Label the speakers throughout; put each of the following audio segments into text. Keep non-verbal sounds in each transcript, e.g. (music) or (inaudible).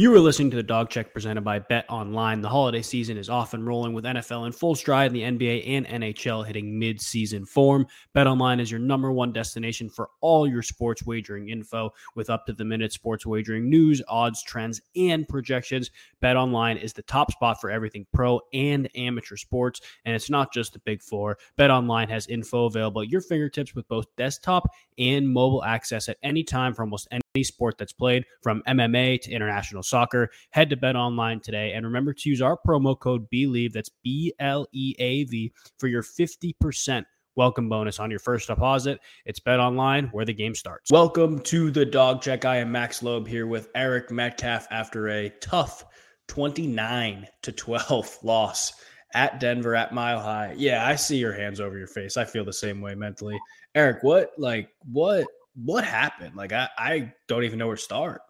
Speaker 1: You are listening to the Dawg Check presented by Bet Online. The holiday season is off and rolling with NFL in full stride and the NBA and NHL hitting mid-season form. Bet Online is your number one destination for all your sports wagering info with up to the minute sports wagering news, odds, trends, and projections. Bet Online is the top spot for everything pro and amateur sports, and it's not just the big four. Bet Online has info available at your fingertips with both desktop and mobile access at any time for almost any sport that's played, from MMA to international soccer. Head to Bet Online today and remember to use our promo code BLEAV, that's B L E A V, for your 50% welcome bonus on your first deposit. It's Bet Online where the game starts. Welcome to the Dawg Check. I am Max Loeb here with Eric Metcalf after a tough 29 to 12 (laughs) loss at Denver at Mile High. Yeah, I see your hands over your face. I feel the same way mentally. Eric, what like what what happened? Like I, I don't even know where to start.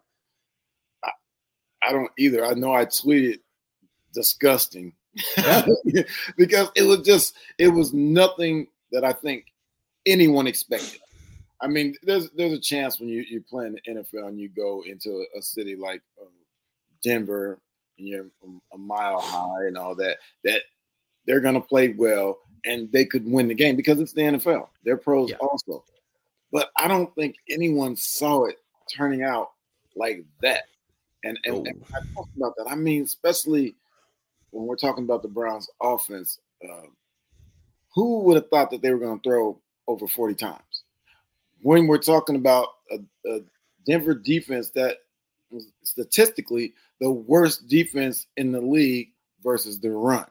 Speaker 2: I, I don't either. I know I tweeted disgusting yeah. (laughs) because it was just it was nothing that I think anyone expected. I mean, there's there's a chance when you you play in the NFL and you go into a, city like um, Denver and you're a mile high and all that that they're going to play well and they could win the game because it's the NFL. They're pros yeah. also. But I don't think anyone saw it turning out like that. And and, oh. and I talk about that. I mean, especially when we're talking about the Browns offense, uh, who would have thought that they were going to throw over 40 times? When we're talking about a, a Denver defense that was statistically the worst defense in the league versus the run.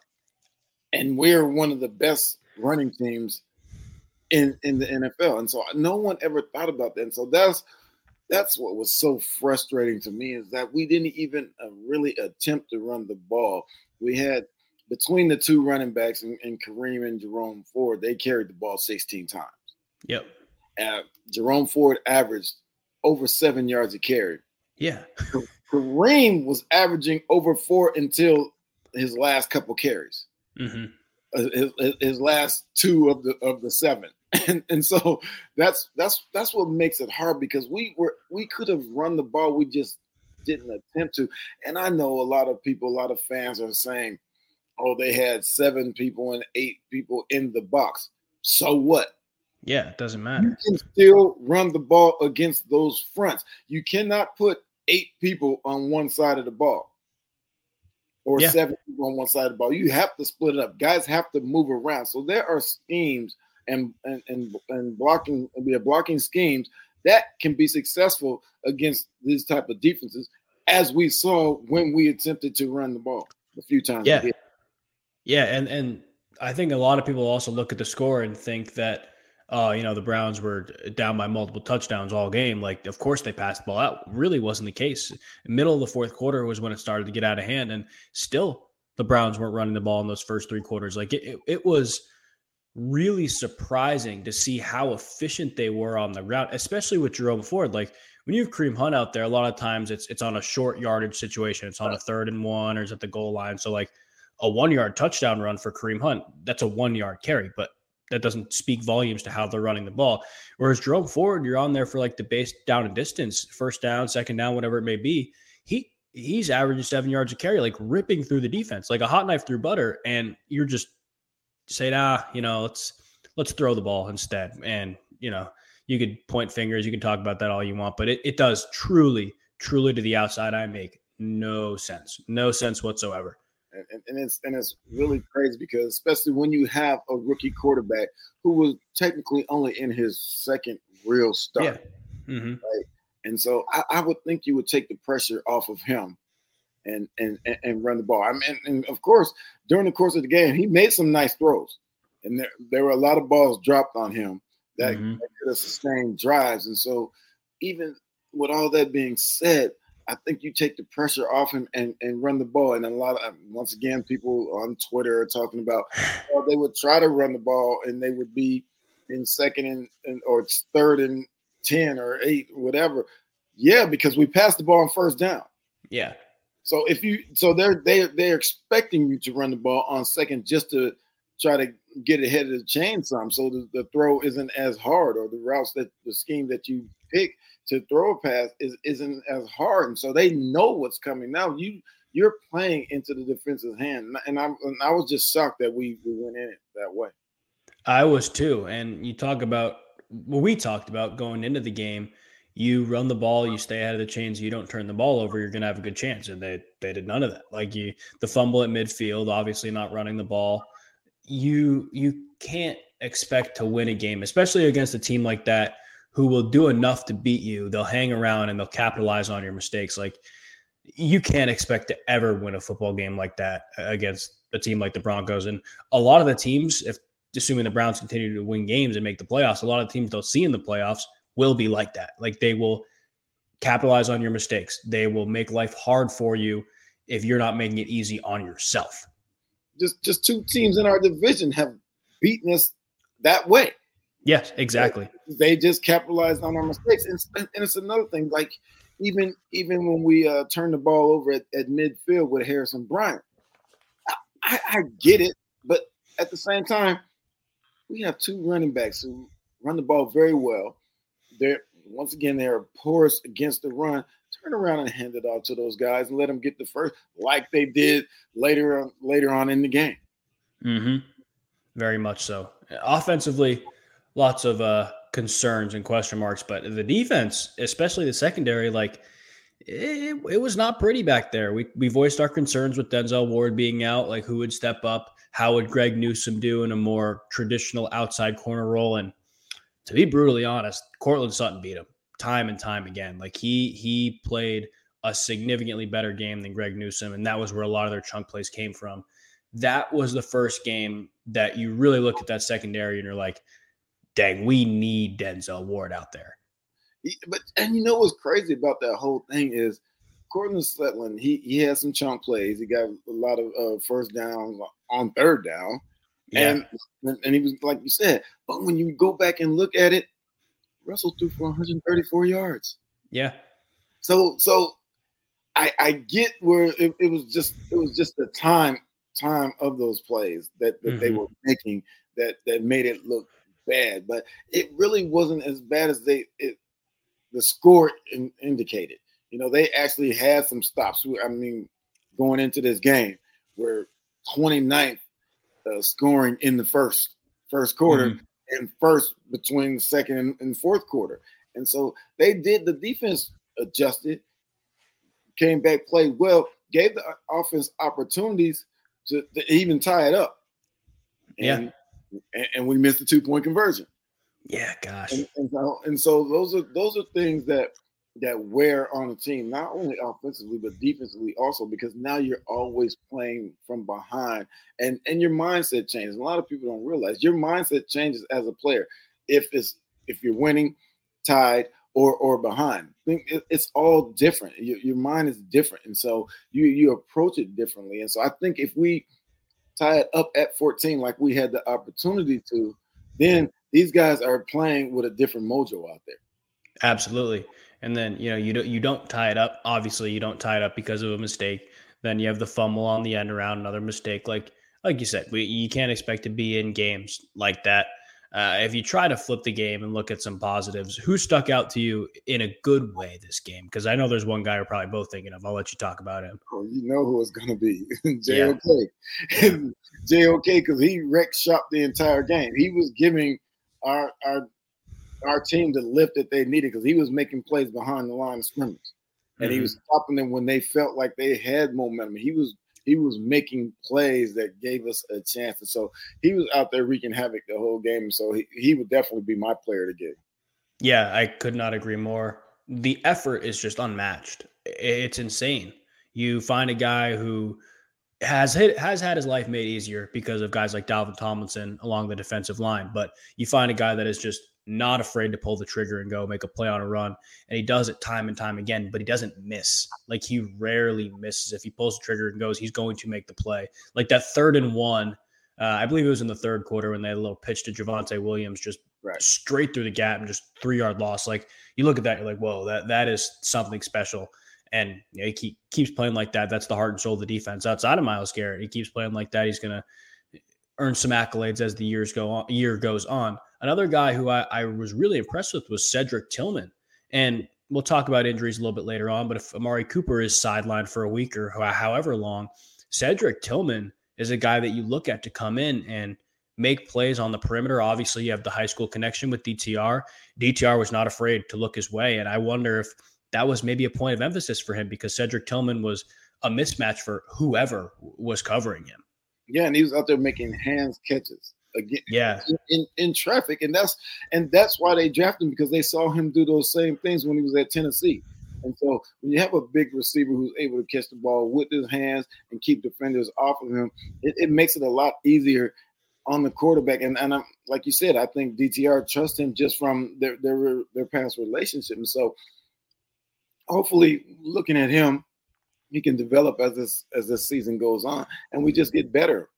Speaker 2: And we're one of the best running teams in in the NFL. And so no one ever thought about that. And so that's that's what was so frustrating to me is that we didn't even uh, really attempt to run the ball. We had between the two running backs and, and Kareem and Jerome Ford, they carried the ball 16 times.
Speaker 1: Yep.
Speaker 2: Uh, Jerome Ford averaged over seven yards a carry.
Speaker 1: Yeah.
Speaker 2: Kareem was averaging over four until his last couple carries.
Speaker 1: Mm-hmm.
Speaker 2: Uh, his, his, last two of the of the seven. (laughs) and and so that's that's that's what makes it hard because we were we could have run the ball, we just didn't attempt to. And I know a lot of people, a lot of fans are saying, "Oh, they had seven people and eight people in the box." So what?
Speaker 1: Yeah, it doesn't matter.
Speaker 2: You can still run the ball against those fronts. You cannot put eight people on one side of the ball or yeah. seven people on one side of the ball. You have to split it up. Guys have to move around. So there are schemes – and and and, and blocking a blocking schemes that can be successful against these type of defenses, as we saw when we attempted to run the ball a few times.
Speaker 1: Yeah, yeah, and and I think a lot of people also look at the score and think that. Uh, you know, the Browns were down by multiple touchdowns all game. Like, of course, they passed the ball out. Really wasn't the case. Middle of the fourth quarter was when it started to get out of hand, and still the Browns weren't running the ball in those first three quarters. Like, it, it, it was really surprising to see how efficient they were on the route, especially with Jerome Ford. Like when you have Kareem Hunt out there, a lot of times it's it's on a short yardage situation. It's on a third and one or it's at the goal line. So like a one yard touchdown run for Kareem Hunt, that's a one yard carry, but that doesn't speak volumes to how they're running the ball. Whereas Jerome Ford, you're on there for like the base down and distance, first down, second down, whatever it may be. He he's averaging seven yards a carry, like ripping through the defense, like a hot knife through butter, and you're just say, ah, you know, let's let's throw the ball instead. And you know, you could point fingers, you can talk about that all you want, but it, it does truly, truly to the outside I make no sense, no sense whatsoever.
Speaker 2: And, and, it's and it's really crazy because especially when you have a rookie quarterback who was technically only in his second real start,
Speaker 1: yeah. mm-hmm.
Speaker 2: right? And so I, I, would think you would take the pressure off of him and and and run the ball. I mean, and of course, during the course of the game, he made some nice throws, and there there were a lot of balls dropped on him that, mm-hmm. that could have sustained drives. And so, even with all that being said, I think you take the pressure off him and, and run the ball. And a lot of once again, people on Twitter are talking about (sighs) well, they would try to run the ball and they would be in second and, and or third and ten or eight, whatever. Yeah, because we passed the ball on first down.
Speaker 1: Yeah.
Speaker 2: So if you so they're they they're expecting you to run the ball on second just to try to get ahead of the chain some, so the, the throw isn't as hard, or the routes that the scheme that you pick to throw a pass is isn't as hard, and so they know what's coming. Now you you're playing into the defense's hand, and I'm and I was just shocked that we we went in it that way.
Speaker 1: I was too, and you talk about what we talked about going into the game. You run the ball, you stay ahead of the chains, you don't turn the ball over, you're gonna have a good chance. And they they did none of that. Like you, the fumble at midfield, obviously not running the ball. You you can't expect to win a game, especially against a team like that who will do enough to beat you. They'll hang around and they'll capitalize on your mistakes. Like you can't expect to ever win a football game like that against a team like the Broncos. And a lot of the teams, if assuming the Browns continue to win games and make the playoffs, a lot of teams don't see in the playoffs will be like that. Like they will capitalize on your mistakes. They will make life hard for you if you're not making it easy on yourself.
Speaker 2: Just just two teams in our division have beaten us that way.
Speaker 1: Yes, exactly.
Speaker 2: They just capitalized on our mistakes. And, and it's another thing, like even even when we uh, turn the ball over at, at midfield with Harrison Bryant, I, I, get it, but at the same time, we have two running backs who run the ball very well. They're once again they're porous against the run. Turn around and hand it off to those guys and let them get the first, like they did later on later on in the game.
Speaker 1: Mm-hmm. Very much so. Offensively, lots of uh, concerns and question marks. But the defense, especially the secondary, like it, it was not pretty back there. We we voiced our concerns with Denzel Ward being out, like who would step up, how would Greg Newsome do in a more traditional outside corner role, and to be brutally honest, Courtland Sutton beat him time and time again. Like he he played a significantly better game than Greg Newsome, and that was where a lot of their chunk plays came from. That was the first game that you really looked at that secondary and you're like, dang, we need Denzel Ward out there.
Speaker 2: But and you know what's crazy about that whole thing is Courtland Sutton, he he had some chunk plays. He got a lot of uh, first down on third down. Yeah. And and he was like you said, but when you go back and look at it, Russell threw for 134 yards.
Speaker 1: Yeah.
Speaker 2: So so I I get where it, it was just it was just the time time of those plays that, that mm-hmm. they were making that that made it look bad, but it really wasn't as bad as they it, the score in, indicated. You know, they actually had some stops. I mean, going into this game, where 29th uh, scoring in the first first quarter mm-hmm. and first between the second and, and fourth quarter. And so they did the defense adjusted, came back, played well, gave the offense opportunities to, to even tie it up. And yeah and, we missed the two point conversion.
Speaker 1: Yeah, gosh.
Speaker 2: And, and, so, and so those are those are things that that wear on a team, not only offensively but defensively also, because now you're always playing from behind, and and your mindset changes. A lot of people don't realize your mindset changes as a player. If it's if you're winning, tied, or or behind, it's all different. Your, your mind is different, and so you you approach it differently. And so I think if we tie it up at 14 like we had the opportunity to, then these guys are playing with a different mojo out there.
Speaker 1: Absolutely. And then, you know, you don't you don't tie it up. Obviously, you don't tie it up because of a mistake. Then you have the fumble on the end around, another mistake. Like like you said, we, you can't expect to be in games like that uh, if you try to flip the game and look at some positives, who stuck out to you in a good way this game? Because I know there's one guy we're probably both thinking of. I'll let you talk about him.
Speaker 2: Oh, you know who it's going to be JOK. (laughs) Yeah. JOK, because (laughs) he wrecked shop the entire game. He was giving our our our team the lift that they needed because he was making plays behind the line of scrimmage. And mm-hmm. he was stopping them when they felt like they had momentum. He was he was making plays that gave us a chance. And so he was out there wreaking havoc the whole game. So he, he would definitely be my player to get.
Speaker 1: Yeah, I could not agree more. The effort is just unmatched. It's insane. You find a guy who has hit, has had his life made easier because of guys like Dalvin Tomlinson along the defensive line, but you find a guy that is just not afraid to pull the trigger and go make a play on a run. And he does it time and time again, but he doesn't miss. Like he rarely misses. If he pulls the trigger and goes, he's going to make the play. Like that third and one, uh, I believe it was in the third quarter when they had a little pitch to Javonte Williams, just right. straight through the gap and just three yard loss. Like you look at that, you're like, whoa, that that is something special. And you know, he keep, keeps playing like that. That's the heart and soul of the defense. Outside of Myles Garrett, he keeps playing like that. He's gonna earn some accolades as the years go on, year goes on. Another guy who I, I was really impressed with was Cedric Tillman. And we'll talk about injuries a little bit later on, but if Amari Cooper is sidelined for a week or however long, Cedric Tillman is a guy that you look at to come in and make plays on the perimeter. Obviously, you have the high school connection with DTR. DTR was not afraid to look his way. And I wonder if that was maybe a point of emphasis for him because Cedric Tillman was a mismatch for whoever was covering him.
Speaker 2: Yeah, and he was out there making hands catches again.
Speaker 1: Yeah,
Speaker 2: in, in, in, traffic, and that's and that's why they drafted him because they saw him do those same things when he was at Tennessee. And so when you have a big receiver who's able to catch the ball with his hands and keep defenders off of him, it, it makes it a lot easier on the quarterback. And and I'm, like you said, I think DTR trusts him just from their their their past relationship. And so hopefully, looking at him, he can develop as this as this season goes on, and we just get better.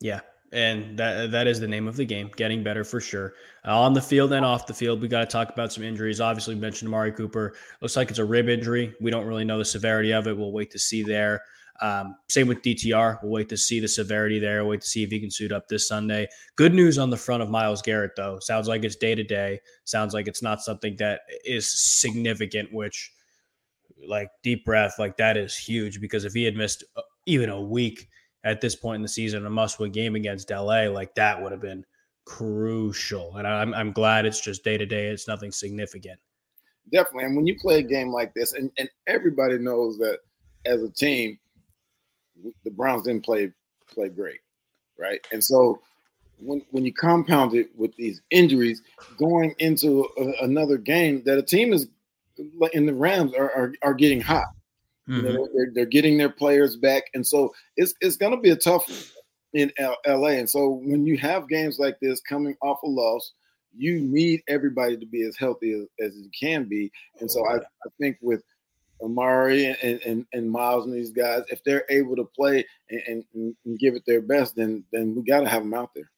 Speaker 1: Yeah, and that that is the name of the game, getting better for sure. Uh, on the field and off the field, we got to talk about some injuries. Obviously, we mentioned Amari Cooper. Looks like it's a rib injury. We don't really know the severity of it. We'll wait to see there. Um, same with DTR. We'll wait to see the severity there. Wait to see if he can suit up this Sunday. Good news on the front of Myles Garrett, though. Sounds like it's day to day. Sounds like it's not something that is significant, which, like, deep breath, like, that is huge because if he had missed uh, even a week at this point in the season, a must win game against LA, like, that would have been crucial. And I'm, I'm glad it's just day to day. It's nothing significant.
Speaker 2: Definitely. And when you play a game like this, and, and everybody knows that as a team, the Browns didn't play play great, right? And so when when you compound it with these injuries, going into a, another game that a team is in the Rams are are, are getting hot. Mm-hmm. You know, they're, they're getting their players back, and so it's it's going to be a tough in L- LA. And so when you have games like this coming off a loss, you need everybody to be as healthy as, as you can be. And so I, I think with Amari and, and, and Myles and these guys, if they're able to play and, and, and give it their best, then then we got to have them out there.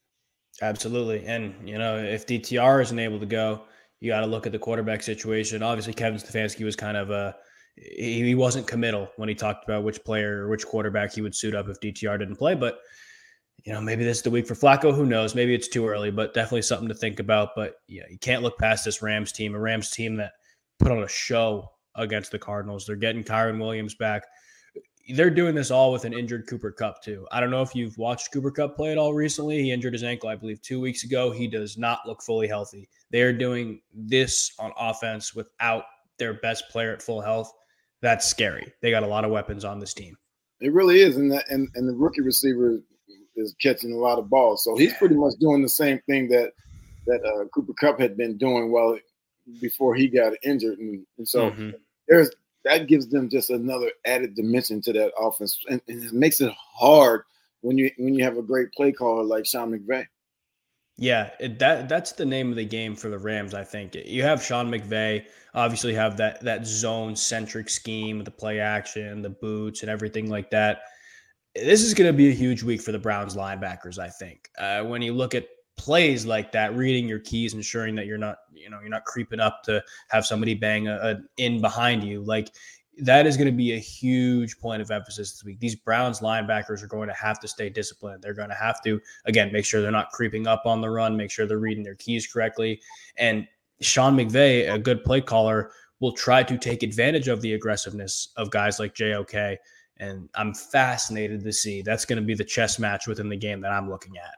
Speaker 1: Absolutely, and you know if DTR isn't able to go, you got to look at the quarterback situation. Obviously, Kevin Stefanski was kind of a he wasn't committal when he talked about which player or which quarterback he would suit up if DTR didn't play, but you know, maybe this is the week for Flacco. Who knows? Maybe it's too early, but definitely something to think about. But yeah, you can't look past this Rams team, a Rams team that put on a show against the Cardinals. They're getting Kyren Williams back. They're doing this all with an injured Cooper Kupp, too. I don't know if you've watched Cooper Kupp play at all recently. He injured his ankle, I believe, two weeks ago. He does not look fully healthy. They are doing this on offense without their best player at full health. That's scary. They got a lot of weapons on this team.
Speaker 2: It really is. And the, and, and the rookie receiver is catching a lot of balls. So he's pretty much doing the same thing that that uh, Cooper Kupp had been doing while before he got injured. And, and so mm-hmm there's that gives them just another added dimension to that offense, and, and, it makes it hard when you when you have a great play caller like Sean McVay.
Speaker 1: Yeah, it, that that's the name of the game for the Rams. I think you have Sean McVay. Obviously, have that that zone centric scheme, the play action, the boots, and everything like that. This is going to be a huge week for the Browns linebackers. I think uh, when you look at plays like that, reading your keys, ensuring that you're not, you know, you're not creeping up to have somebody bang a, a in behind you. Like that is going to be a huge point of emphasis this week. These Browns linebackers are going to have to stay disciplined. They're going to have to, again, make sure they're not creeping up on the run, make sure they're reading their keys correctly. And Sean McVay, a good play caller, will try to take advantage of the aggressiveness of guys like JOK. And I'm fascinated to see that's going to be the chess match within the game that I'm looking at.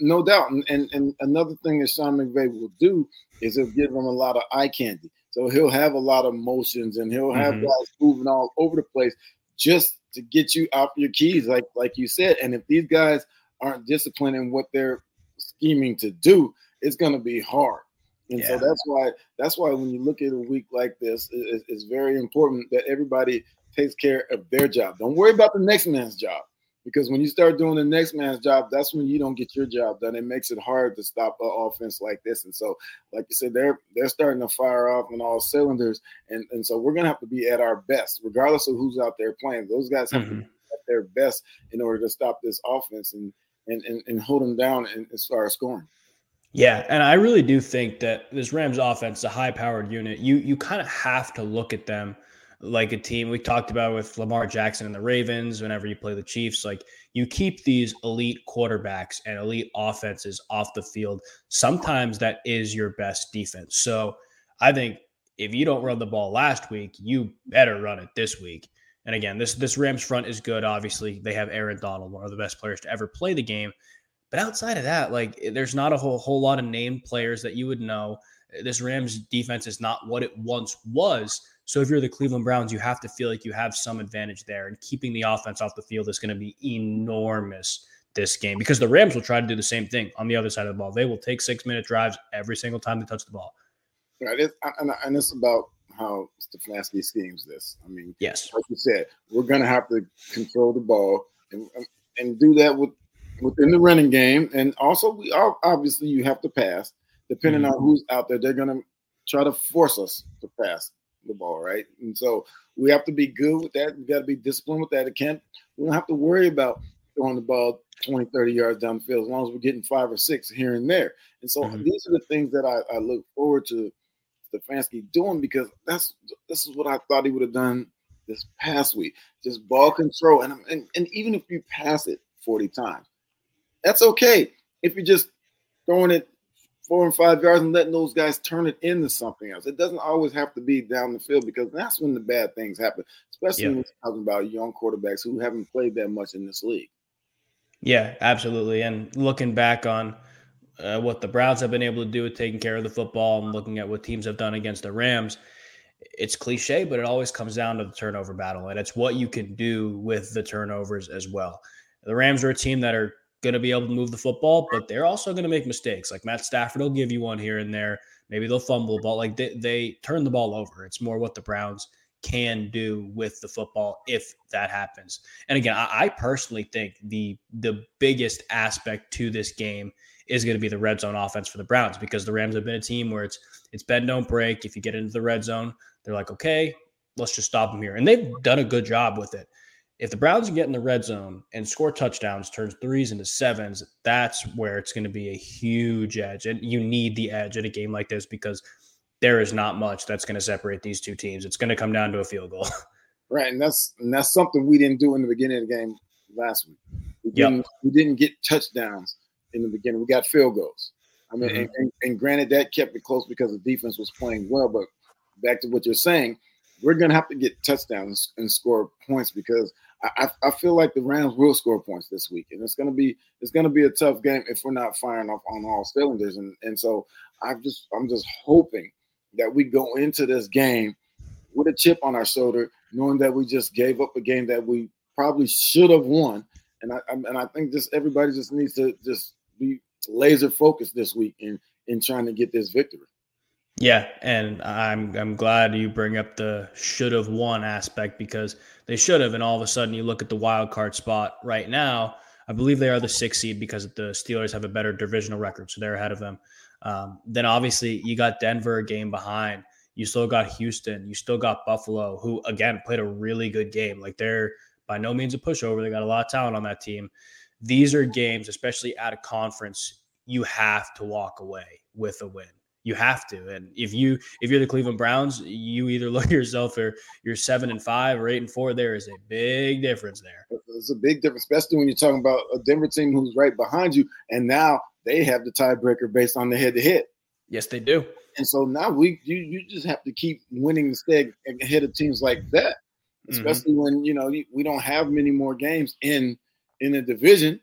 Speaker 2: No doubt. And, and, and another thing that Sean McVay will do is he'll give them a lot of eye candy. So he'll have a lot of motions and he'll have mm-hmm. guys moving all over the place just to get you out your keys, like like you said. And if these guys aren't disciplined in what they're scheming to do, it's going to be hard. And yeah. so that's why that's why when you look at a week like this, it, it's very important that everybody takes care of their job. Don't worry about the next man's job because when you start doing the next man's job, that's when you don't get your job done. It makes it hard to stop an offense like this. And so, like you said, they're they're starting to fire off on all cylinders, and and so we're gonna have to be at our best, regardless of who's out there playing. Those guys have mm-hmm. to be at their best in order to stop this offense and and and, and hold them down in, as far as scoring.
Speaker 1: Yeah, and I really do think that this Rams offense a high-powered unit. You you kind of have to look at them like a team we talked about with Lamar Jackson and the Ravens. Whenever you play the Chiefs, like you keep these elite quarterbacks and elite offenses off the field. Sometimes that is your best defense. So I think if you don't run the ball last week, you better run it this week. And again, this this Rams front is good. Obviously, they have Aaron Donald, one of the best players to ever play the game. But outside of that, like there's not a whole whole lot of named players that you would know. This Rams defense is not what it once was. So if you're the Cleveland Browns, you have to feel like you have some advantage there. And keeping the offense off the field is going to be enormous this game because the Rams will try to do the same thing on the other side of the ball. They will take six minute drives every single time they touch the ball.
Speaker 2: Right. It's, and, and it's about how Stefanski schemes this. I mean,
Speaker 1: yes,
Speaker 2: like you said, we're going to have to control the ball and and do that with within the running game, and also we are obviously you have to pass. Depending mm-hmm. on who's out there, they're going to try to force us to pass the ball, right? And so we have to be good with that. We got to be disciplined with that. It can't. We don't have to worry about throwing the ball 20, 30 yards down the field as long as we're getting five or six here and there. And so mm-hmm. these are the things that I, I look forward to Stefanski doing because that's this is what I thought he would have done this past week. Just ball control. And, and, and even if you pass it 40 times, that's okay. If you're just throwing it four and five yards and letting those guys turn it into something else. It doesn't always have to be down the field because that's when the bad things happen, especially when we're talking about young quarterbacks who haven't played that much in this league.
Speaker 1: Yeah, absolutely. And looking back on uh, what the Browns have been able to do with taking care of the football and looking at what teams have done against the Rams, it's cliche, but it always comes down to the turnover battle. And it's what you can do with the turnovers as well. The Rams are a team that are going to be able to move the football, but they're also going to make mistakes. Like Matt Stafford will give you one here and there. Maybe they'll fumble ball. Like they, they turn the ball over. It's more what the Browns can do with the football if that happens. And again, I, I personally think the the biggest aspect to this game is going to be the red zone offense for the Browns because the Rams have been a team where it's it's bend don't break. If you get into the red zone, they're like, okay, let's just stop them here, and they've done a good job with it. If the Browns get in the red zone and score touchdowns, turns threes into sevens, that's where it's going to be a huge edge, and you need the edge at a game like this because there is not much that's going to separate these two teams. It's going to come down to a field goal. (laughs)
Speaker 2: Right, and that's and that's something we didn't do in the beginning of the game last week. We didn't, yep. we didn't get touchdowns in the beginning. We got field goals. I mean, mm-hmm. and, and, and, granted, that kept it close because the defense was playing well. But back to what you're saying, we're going to have to get touchdowns and score points because I, I, feel like the Rams will score points this week, and it's going to be it's to be a tough game if we're not firing off on all cylinders. And and so I just I'm just hoping that we go into this game with a chip on our shoulder, knowing that we just gave up a game that we probably should have won. And I and I think just everybody just needs to just be laser focused this week in in trying to get this victory.
Speaker 1: Yeah, and I'm I'm glad you bring up the should have won aspect because they should have, and all of a sudden you look at the wild card spot right now. I believe they are the sixth seed because the Steelers have a better divisional record, so they're ahead of them. Um, then obviously you got Denver a game behind. You still got Houston. You still got Buffalo, who again played a really good game. Like they're by no means a pushover. They got a lot of talent on that team these are games, especially at a conference, you have to walk away with a win. You have to. And if you if you're the Cleveland Browns, you either (laughs) look yourself or you're seven and five or eight and four. There is a big difference there.
Speaker 2: It's a big difference, especially when you're talking about a Denver team who's right behind you, and now they have the tiebreaker based on the head to head.
Speaker 1: Yes, they do.
Speaker 2: And so now we you you just have to keep winning the instead ahead of teams like that, mm-hmm. especially mm-hmm. when you know we don't have many more games in in the division,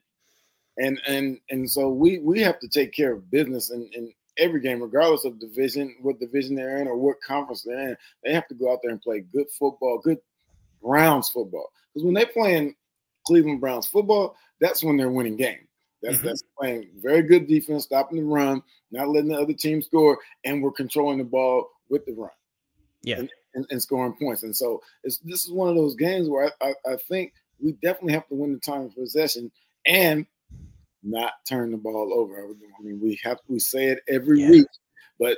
Speaker 2: and and and so we we have to take care of business and in every game, regardless of division, what division they're in or what conference they're in. They have to go out there and play good football, good Browns football. Because when they're playing Cleveland Browns football, that's when they're winning games. That's mm-hmm. that's playing very good defense, stopping the run, not letting the other team score, and we're controlling the ball with the run.
Speaker 1: Yeah.
Speaker 2: And, and, and scoring points. And so this is one of those games where I, I, I think we definitely have to win the time of possession and not turn the ball over. I mean, we have we say it every yeah. week, but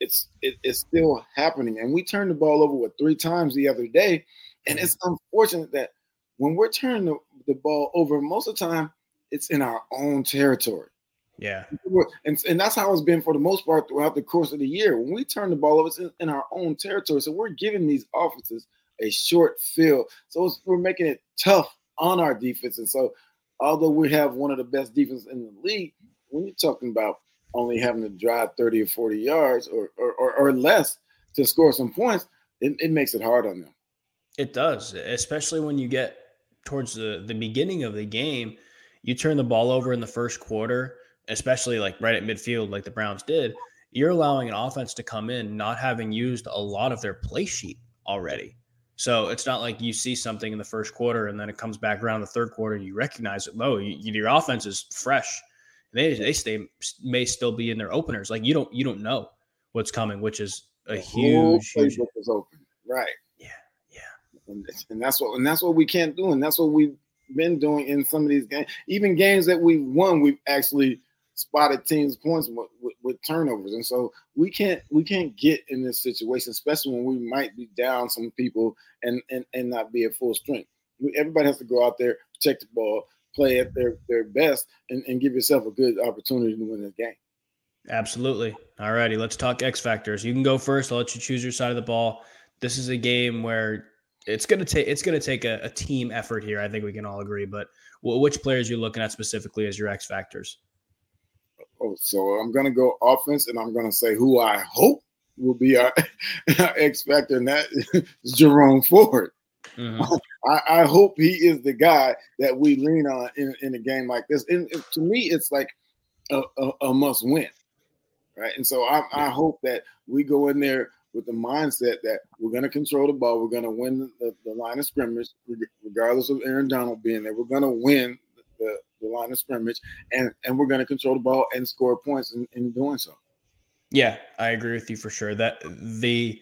Speaker 2: it's it, it's still happening. And we turned the ball over what three times the other day, and it's unfortunate that when we're turning the, the ball over, most of the time it's in our own territory.
Speaker 1: Yeah,
Speaker 2: and, and that's how it's been for the most part throughout the course of the year. When we turn the ball over, it's in, in our own territory, so we're giving these offenses a short field. So we're making it tough on our defense. And so, although we have one of the best defenses in the league, when you're talking about only having to drive 30 or 40 yards or, or, or, or less to score some points, it, it makes it hard on them.
Speaker 1: It does, especially when you get towards the, the beginning of the game. You turn the ball over in the first quarter, especially like right at midfield, like the Browns did. You're allowing an offense to come in not having used a lot of their play sheet already. So it's not like you see something in the first quarter and then it comes back around the third quarter and you recognize it. No, you, your offense is fresh. They they stay may still be in their openers. Like you don't you don't know what's coming, which is a huge, huge
Speaker 2: is open. Right.
Speaker 1: Yeah. Yeah.
Speaker 2: And, and that's what and that's what we can't do, and that's what we've been doing in some of these games. Even games that we won, we've actually spotted teams' points with, with, turnovers, and so we can't we can't get in this situation, especially when we might be down some people and and and not be at full strength. We, everybody has to go out there, protect the ball, play at their their best, and, and give yourself a good opportunity to win this game.
Speaker 1: Absolutely. All righty, let's talk X factors. You can go first. I'll let you choose your side of the ball. This is a game where it's gonna take it's gonna take a, a, team effort here. I think we can all agree. But which players you're looking at specifically as your X factors?
Speaker 2: Oh, so I'm going to go offense, and I'm going to say who I hope will be our, (laughs) our X factor, and that is Jerome Ford. Mm-hmm. I, I, hope he is the guy that we lean on in, in a game like this. And, and to me, it's like a, a, a, must win, right? And so I, I hope that we go in there with the mindset that we're going to control the ball, we're going to win the, the, line of scrimmage, regardless of Aaron Donald being there. We're going to win the, the line of scrimmage, and and we're going to control the ball and score points in, in doing so.
Speaker 1: Yeah, I agree with you for sure. That the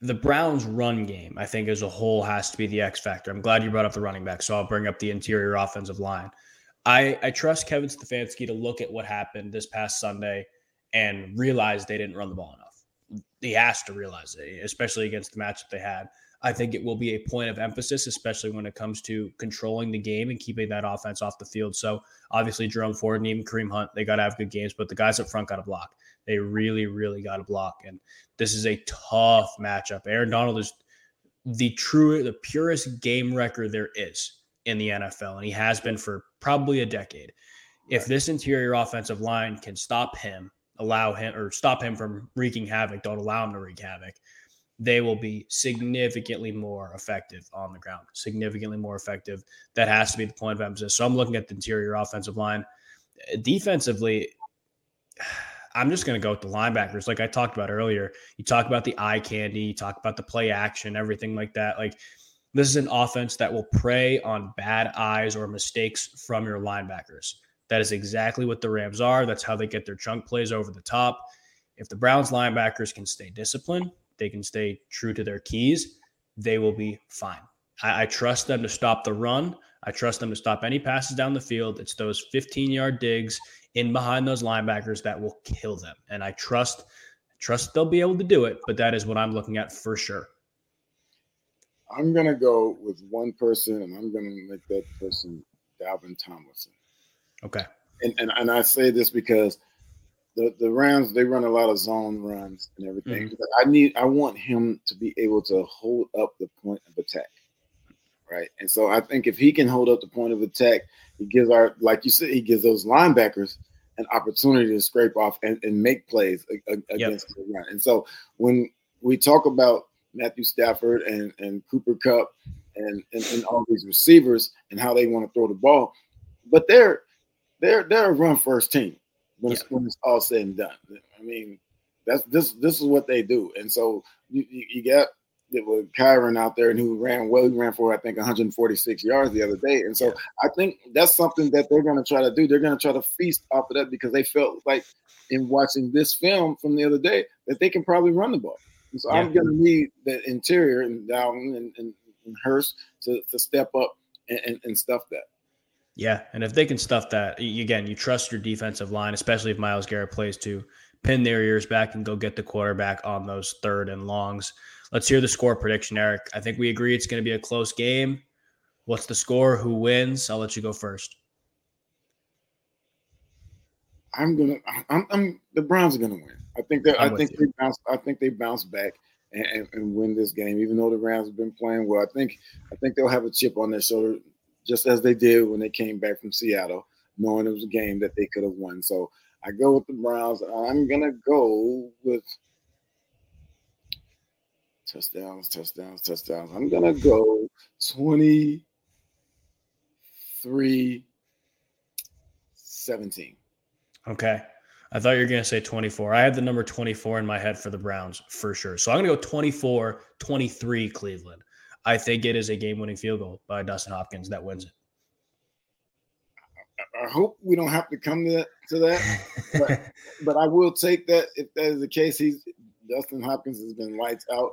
Speaker 1: the Browns' run game, I think, as a whole, has to be the X factor. I'm glad you brought up the running back, so I'll bring up the interior offensive line. I, I trust Kevin Stefanski to look at what happened this past Sunday and realize they didn't run the ball enough. He has to realize it, especially against the matchup they had. I think it will be a point of emphasis, especially when it comes to controlling the game and keeping that offense off the field. So obviously, Jerome Ford and even Kareem Hunt, they got to have good games, but the guys up front got to block. They really, really got to block. And this is a tough matchup. Aaron Donald is the true, the purest game record there is in the NFL, and he has been for probably a decade. If this interior offensive line can stop him, allow him or stop him from wreaking havoc, don't allow him to wreak havoc they will be significantly more effective on the ground, significantly more effective. That has to be the point of emphasis. So I'm looking at the interior offensive line. Defensively, I'm just going to go with the linebackers. Like I talked about earlier, you talk about the eye candy, you talk about the play action, everything like that. Like this is an offense that will prey on bad eyes or mistakes from your linebackers. That is exactly what the Rams are. That's how they get their chunk plays over the top. If the Browns linebackers can stay disciplined, they can stay true to their keys, they will be fine. I, I trust them to stop the run. I trust them to stop any passes down the field. It's those 15 yard digs in behind those linebackers that will kill them. And I trust trust they'll be able to do it, but that is what I'm looking at for sure.
Speaker 2: I'm gonna go with one person, and I'm gonna make that person Dalvin Tomlinson.
Speaker 1: Okay.
Speaker 2: And, and and I say this because the the Rams they run a lot of zone runs and everything. Mm-hmm. I need I want him to be able to hold up the point of attack, right? And so I think if he can hold up the point of attack, he gives our like you said he gives those linebackers an opportunity to scrape off and, and make plays against yep. the run. And so when we talk about Matthew Stafford and and Cooper Kupp and, and and all these receivers and how they want to throw the ball, but they're they're they're a run first team when, yeah. it's, all said and done. I mean, that's this this is what they do. And so you, you, you got it with Kyren out there and who ran well, he ran for I think 146 yards the other day. And so yeah. I think that's something that they're gonna try to do. They're gonna try to feast off of that because they felt like in watching this film from the other day that they can probably run the ball. And so yeah. I'm gonna need the interior and Down and, and, and Hurst to, to step up and, and, and stuff that.
Speaker 1: Yeah, and if they can stuff that again, you trust your defensive line, especially if Myles Garrett plays to pin their ears back and go get the quarterback on those third and longs. Let's hear the score prediction, Eric. I think we agree it's going to be a close game. What's the score? Who wins? I'll let you go first.
Speaker 2: I'm gonna. I'm. I'm the Browns are gonna win. I think that. I think you. they bounce. I think they bounce back. and, and, win this game. Even though the Rams have been playing well, I think I think they'll have a chip on their shoulder, just as they did when they came back from Seattle, knowing it was a game that they could have won. So I go with the Browns. I'm gonna go with touchdowns, touchdowns, touchdowns. I'm gonna go 23 17.
Speaker 1: Okay. I thought you were going to say 24. I had the number 24 in my head for the Browns for sure. So I'm going to go 24 23 Cleveland. I think it is a game winning field goal by Dustin Hopkins that wins it.
Speaker 2: I hope we don't have to come to that, to that but, (laughs) but I will take that if that is the case. He's Dustin Hopkins has been lights out,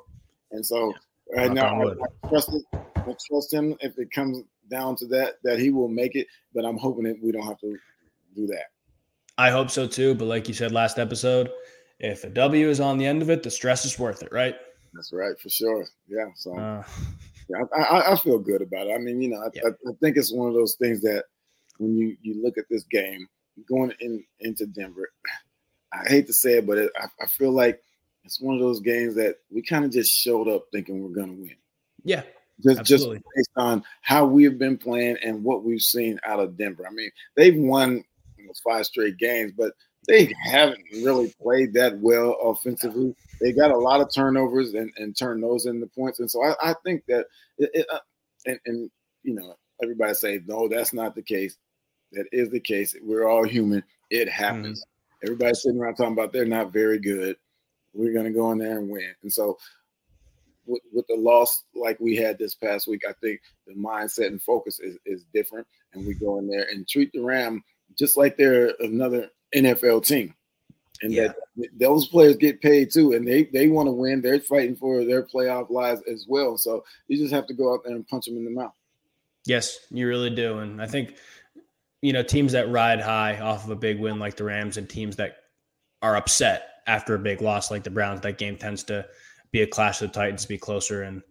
Speaker 2: and so right now I, I, trust it. I trust him if it comes down to that that he will make it. But I'm hoping that we don't have to do that.
Speaker 1: I hope so too. But like you said last episode, if a W is on the end of it, the stress is worth it, right?
Speaker 2: That's right, for sure. Yeah. So uh, yeah, I, I, feel good about it. I mean, you know, I, yeah. I, I, think it's one of those things that when you you look at this game going in into Denver, I hate to say it, but it, I, I feel like it's one of those games that we kind of just showed up thinking we're going to win.
Speaker 1: Yeah.
Speaker 2: Just, just based on how we have been playing and what we've seen out of Denver. I mean, they've won five straight games, but they haven't really played that well offensively. They got a lot of turnovers and, and turn those into points. And so I, I think that, it, it, uh, and, and, you know, everybody say, no, that's not the case. That is the case. We're all human. It happens. Mm-hmm. Everybody's sitting around talking about they're not very good. We're going to go in there and win. And so with, with, the loss like we had this past week, I think the mindset and focus is, is different. And we go in there and treat the Ram – just like they're another NFL team. And yeah. that those players get paid too, and they they want to win. They're fighting for their playoff lives as well. So you just have to go out there and punch them in the mouth.
Speaker 1: Yes, you really do, and I think you know teams that ride high off of a big win like the Rams, and teams that are upset after a big loss like the Browns. That game tends to be a clash of the Titans, to be closer, and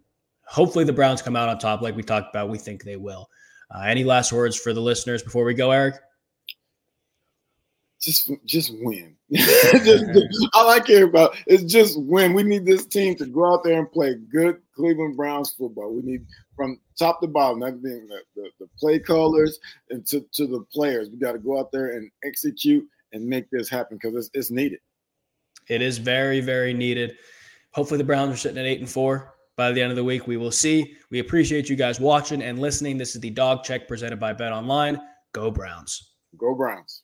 Speaker 1: hopefully the Browns come out on top, like we talked about. We think they will. Uh, any last words for the listeners before we go, Eric?
Speaker 2: Just just win. (laughs) just, all I care about is just win. We need this team to go out there and play good Cleveland Browns football. We need from top to bottom, being the, the, the play callers and to, to the players. We got to go out there and execute and make this happen because it's, it's needed.
Speaker 1: It is very, very needed. Hopefully, the Browns are sitting at eight and four by the end of the week. We will see. We appreciate you guys watching and listening. This is the Dawg Check presented by Bet Online. Go Browns.
Speaker 2: Go Browns.